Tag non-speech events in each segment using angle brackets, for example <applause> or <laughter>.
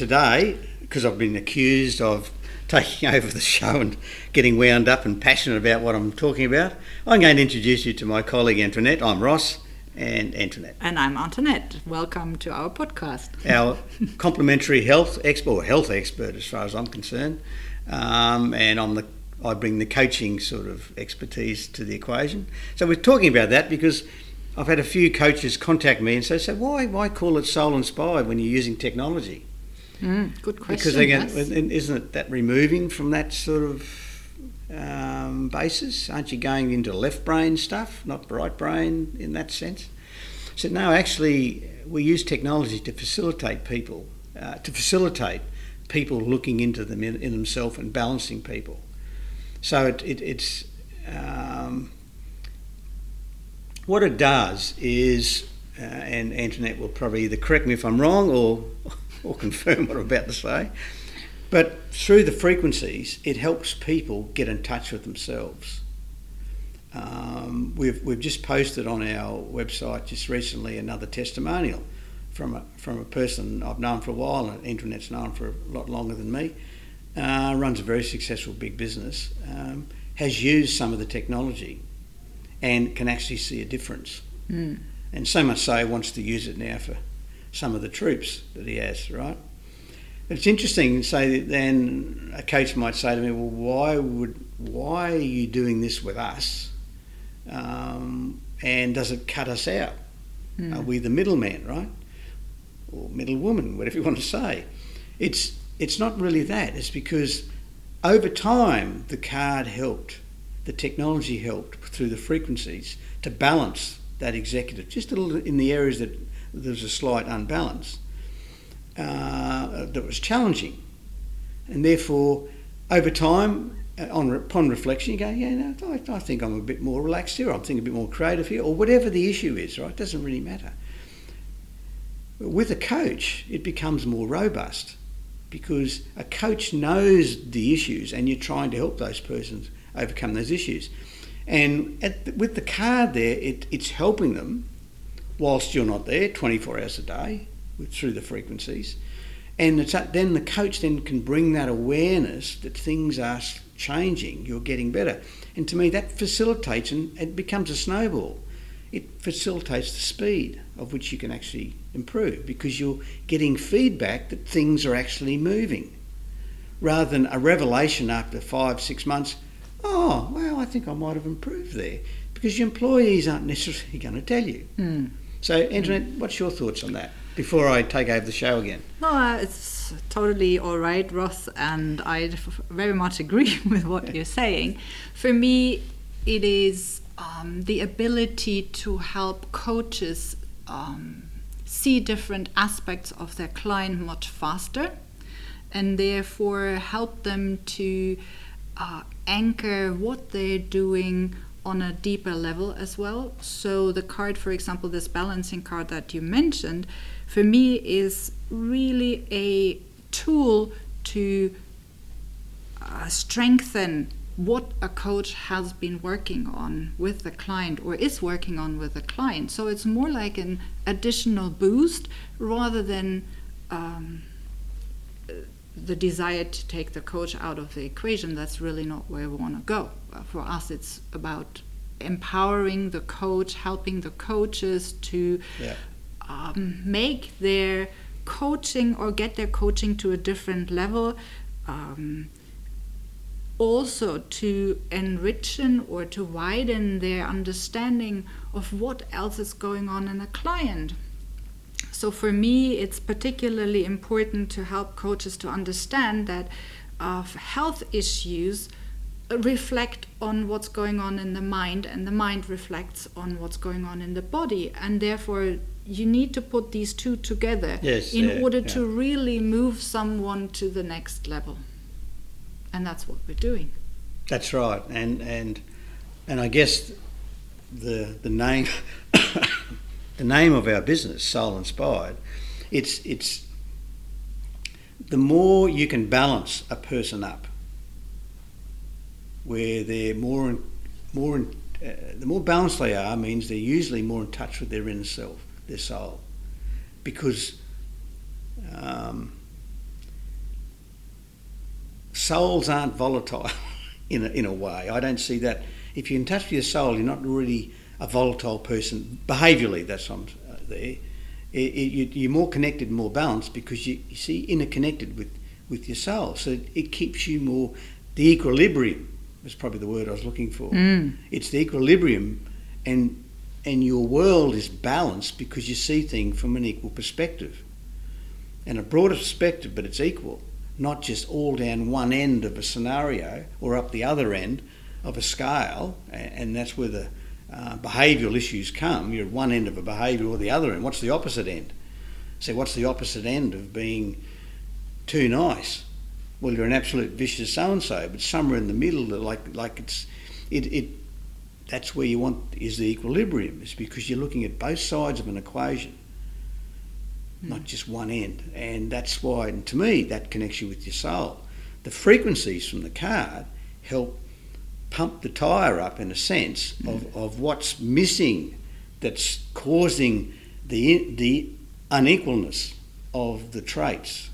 today, because I've been accused of taking <laughs> over the show and getting wound up and passionate about what I'm talking about, I'm going to introduce you to my colleague Antoinette. I'm Ross and Antoinette. And I'm Antoinette. Welcome to our podcast. Our complementary health expert, or health expert as far as I'm concerned. Um, and I'm the I bring the coaching sort of expertise to the equation. So we're talking about that because I've had a few coaches contact me and say, "So why why call it soul inspired when you're using technology?" Mm, good question. Because again, yes. isn't it that removing from that sort of um, basis? Aren't you going into left brain stuff, not right brain in that sense? So no, actually, we use technology to facilitate people, uh, to facilitate people looking into them in, in themselves and balancing people. So it, it, it's um, what it does is, uh, and Antoinette will probably either correct me if I'm wrong or or confirm what I'm about to say. But through the frequencies, it helps people get in touch with themselves. Um, we've, we've just posted on our website just recently another testimonial from a, from a person I've known for a while, and Antoinette's known for a lot longer than me uh, runs a very successful big business, um, has used some of the technology and can actually see a difference. Mm. And so much so wants to use it now for some of the troops that he has, right? It's interesting. Say then a coach might say to me, "Well, why would why are you doing this with us? Um, and does it cut us out? Mm. Are we the middleman, right? Or middlewoman, whatever you want to say? It's it's not really that. It's because over time the card helped, the technology helped through the frequencies to balance that executive, just a little in the areas that there was a slight unbalance uh, that was challenging. And therefore, over time, uh, on, upon reflection, you go, yeah, no, I, I, think I'm a bit more relaxed here, I'm thinking a bit more creative here, or whatever the issue is, right? It doesn't really matter. With a coach, it becomes more robust because a coach knows the issues and you're trying to help those persons overcome those issues. And with the card there, it, it's helping them whilst you're not there 24 hours a day through the frequencies. And then the coach then can bring that awareness that things are changing, you're getting better. And to me, that facilitates and it becomes a snowball. It facilitates the speed of which you can actually improve because you're getting feedback that things are actually moving rather than a revelation after five, six months. Oh, well, I think I might have improved there because your employees aren't necessarily <laughs> going to tell you. Mm. So, Antoinette, what's your thoughts on that before I take over the show again? No, it's totally all right, Ross, and I very much agree <laughs> with what you're saying. For me, it is um, the ability to help coaches um, see different aspects of their client much faster and therefore help them to uh, anchor what they're doing on a deeper level as well. So, the card, for example, this balancing card that you mentioned, for me is really a tool to uh, strengthen what a coach has been working on with the client or is working on with the client. So it's more like an additional boost rather than um, the desire to take the coach out of the equation. That's really not where we want to go. Uh, for us, it's about empowering the coach, helping the coaches to yeah. um, make their coaching or get their coaching to a different level. Um, also to enrichen or to widen their understanding of what else is going on in a client. So, for me, it's particularly important to help coaches to understand that uh, health issues reflect on what's going on in the mind, and the mind reflects on what's going on in the body, and therefore you need to put these two together yes, in order yeah. to really move someone to the next level and that's what we're doing. That's right, and and and I guess the the name the name of our business, Soul Inspired, it's it's the more you can balance a person up, where they're more and more in, uh, the more balanced they are means they're usually more in touch with their inner self, their soul. because um, souls aren't volatile <laughs> in a, in a way. I don't see that. If you're in touch with your soul, you're not really a volatile person behaviourally. That's what I'm uh, there. It, it, you're more connected, and more balanced because you, you see interconnected with with your soul. So it, it keeps you more the equilibrium was probably the word I was looking for. Mm. It's the equilibrium, and and your world is balanced because you see things from an equal perspective, and a broader perspective, but it's equal, not just all down one end of a scenario or up the other end of a scale, and, and that's where the uh, behavioural issues come. You're at one end of a behaviour or the other end. What's the opposite end? So what's the opposite end of being too nice? Well, you're an absolute vicious so and so, but somewhere in the middle, like like it's it, it that's where you want is the equilibrium. It's because you're looking at both sides of an equation, mm. not just one end, and that's why. And to me, that connects you with your soul. The frequencies from the card help pump the tyre up in a sense mm. of, of what's missing that's causing the the unequalness of the traits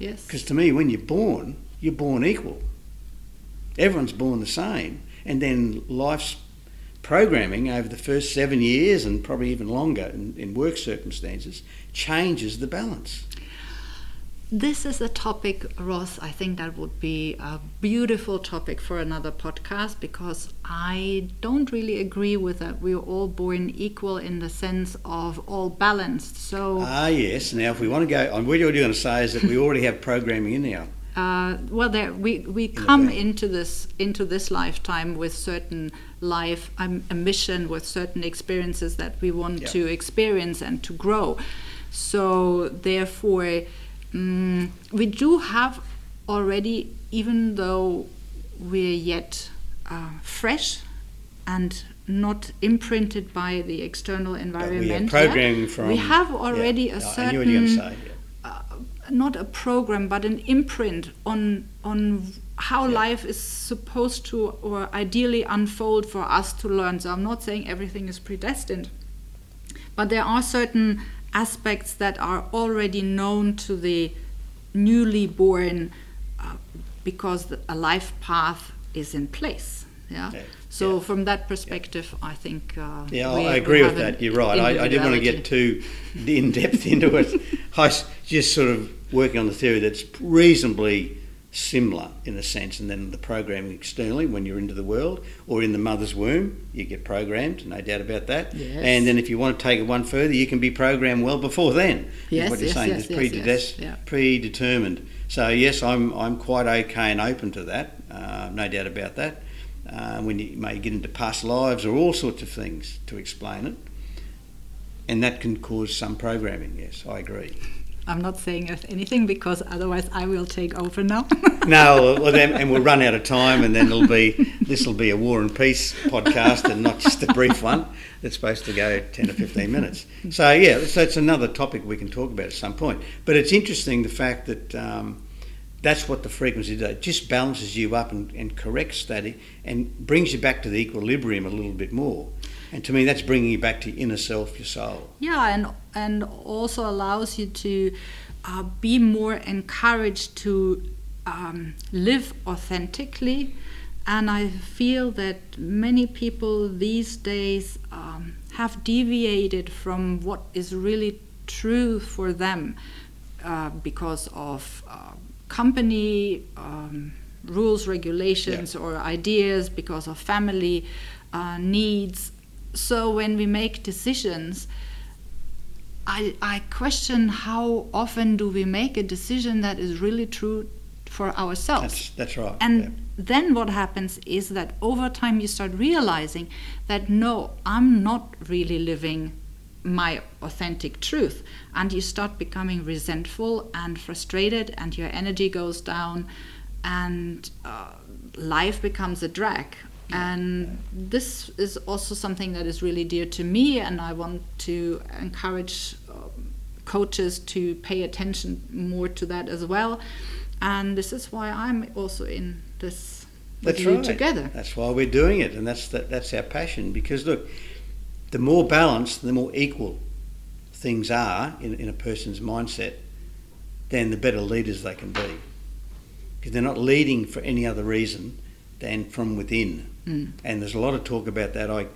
Yes. Because to me, when you're born, you're born equal. Everyone's born the same. And then life's programming over the first seven years and probably even longer in, in work circumstances changes the balance. This is a topic, Ross, I think that would be a beautiful topic for another podcast because I don't really agree with that. We're all born equal in the sense of all balanced. So Ah yes. Now if we want to go on what you're going to say is that we already have programming in there. Uh, well, there we, we come into this into this lifetime with certain life um, a mission with certain experiences that we want to experience and to grow. So therefore, mm, we do have already, even though we're yet uh, fresh and not imprinted by the external But environment. we from. we have already yeah, a certain knew what you were going to say. yeah. uh, not a program but an imprint on on how Yeah. life is supposed to or ideally unfold for us to learn so i'm not saying everything is predestined but there are certain aspects that are already known to the newly born uh, because the, a life path is in place yeah, Yeah, so yeah. from that perspective i think uh, Yeah, I agree with that. You're right. I, I didn't want to get too in depth into it. <laughs> I was just sort of working on the theory that's reasonably similar in a sense, and then the programming externally when you're into the world or in the mother's womb, you get programmed, no doubt about that. Yes. And then if you want to take it one further, you can be programmed well before then. is Yes, what you're yes, saying. yes, It's yes, yes, predetermined. So yes, I'm I'm quite okay and open to that. Uh, no doubt about that. Uh, when you may get into past lives or all sorts of things to explain it, and that can cause some programming. Yes, I agree. I'm not saying anything because otherwise I will take over now. <laughs> No, well then, and we'll run out of time, and then it'll be this will be a war and peace podcast, and not just a brief one. That's supposed to go ten or fifteen minutes. So yeah, so it's another topic we can talk about at some point. But it's interesting the fact that um, that's what the frequency does. It just balances you up and, and corrects that, and brings you back to the equilibrium a little bit more. And to me, that's bringing you back to your inner self, your soul. yeah, and and also allows you to uh, be more encouraged to um, live authentically. And I feel that many people these days um, have deviated from what is really true for them uh, because of uh, company um, rules, regulations, or ideas, because of family uh, needs. So when we make decisions, I, I question how often do we make a decision that is really true for ourselves. That's that's right. And yeah. then what happens is that over time you start realizing that no, I'm not really living my authentic truth. And you start becoming resentful and frustrated, and your energy goes down, and uh, life becomes a drag. And this is also something that is really dear to me, and I want to encourage um, coaches to pay attention more to that as well. And this is why I'm also in this That's right. together. That's why we're doing it, and that's that, that's our passion. Because look, the more balanced, the more equal things are in, in a person's mindset, then the better leaders they can be. Because they're not leading for any other reason than from within. Mm. And there's a lot of talk about that. I,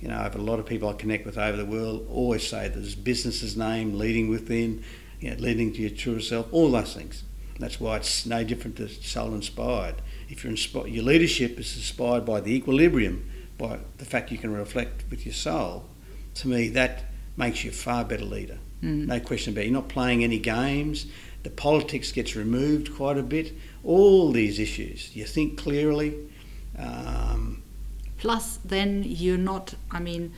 you know, I have a lot of people I connect with over the world always say that there's business's name, leading within, you know, leading to your true self, all those things. That's why it's no different to soul inspired. If you're inspired, your leadership is inspired by the equilibrium, by the fact you can reflect with your soul. To me, that makes you a far better leader. Mm. No question about it. You're not playing any games. The politics gets removed quite a bit. All these issues. You think clearly. Um, Plus, then you're not, I mean,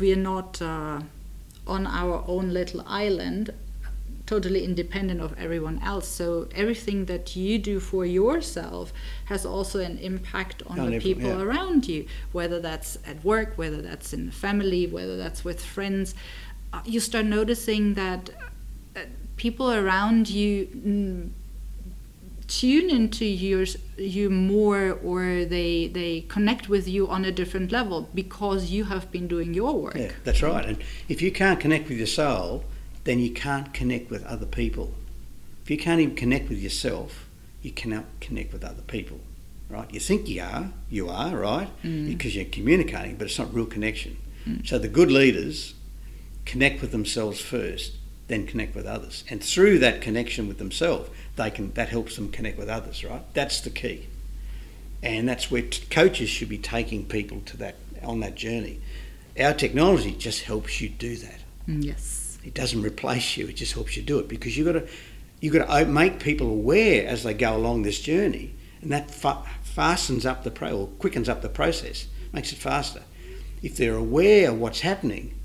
we're not uh, on our own little island, totally independent of everyone else. So everything that you do for yourself has also an impact on the people yeah. around you, whether that's at work, whether that's in the family, whether that's with friends. Uh, you start noticing that uh, people around you mm, tune into yours you more or they they connect with you on a different level because you have been doing your work yeah, that's right. And if you can't connect with your soul, then you can't connect with other people. If you can't even connect with yourself, you cannot connect with other people. Right? You think you are, you are, right? Mm. Because you're communicating, but it's not real connection. Mm. So the good leaders connect with themselves first, then connect with others. And through that connection with themselves, they can that helps them connect with others, right? That's the key. And that's where t- coaches should be taking people to that on that journey. Our technology just helps you do that. Mm, yes It doesn't replace you. It just helps you do it because you've got to you've got to make people aware as they go along this journey, and that fa- fastens up the pro or quickens up the process, makes it faster. If they're aware of what's happening,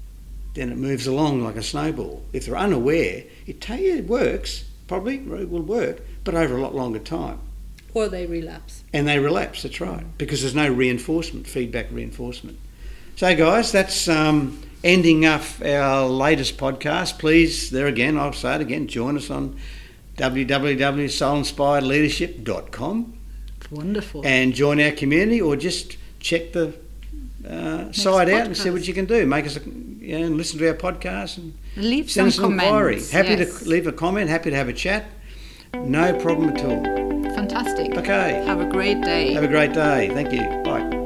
then it moves along like a snowball. If they're unaware, it, ta- it works probably it will work, but over a lot longer time. or they relapse And they relapse, that's right, because there's no reinforcement, feedback reinforcement. So, guys, that's um, ending up our latest podcast. Please, there again, I'll say it again, join us on www.soulinspiredleadership.com wonderful and join our community or just check the uh, site out and see what you can do. Make us, a, you know, and listen to our podcast and leave send some us an inquiry. Happy yes. to leave a comment, happy to have a chat. No problem at all. fantastic Okay. have a great day Have a great day. Thank you. Bye.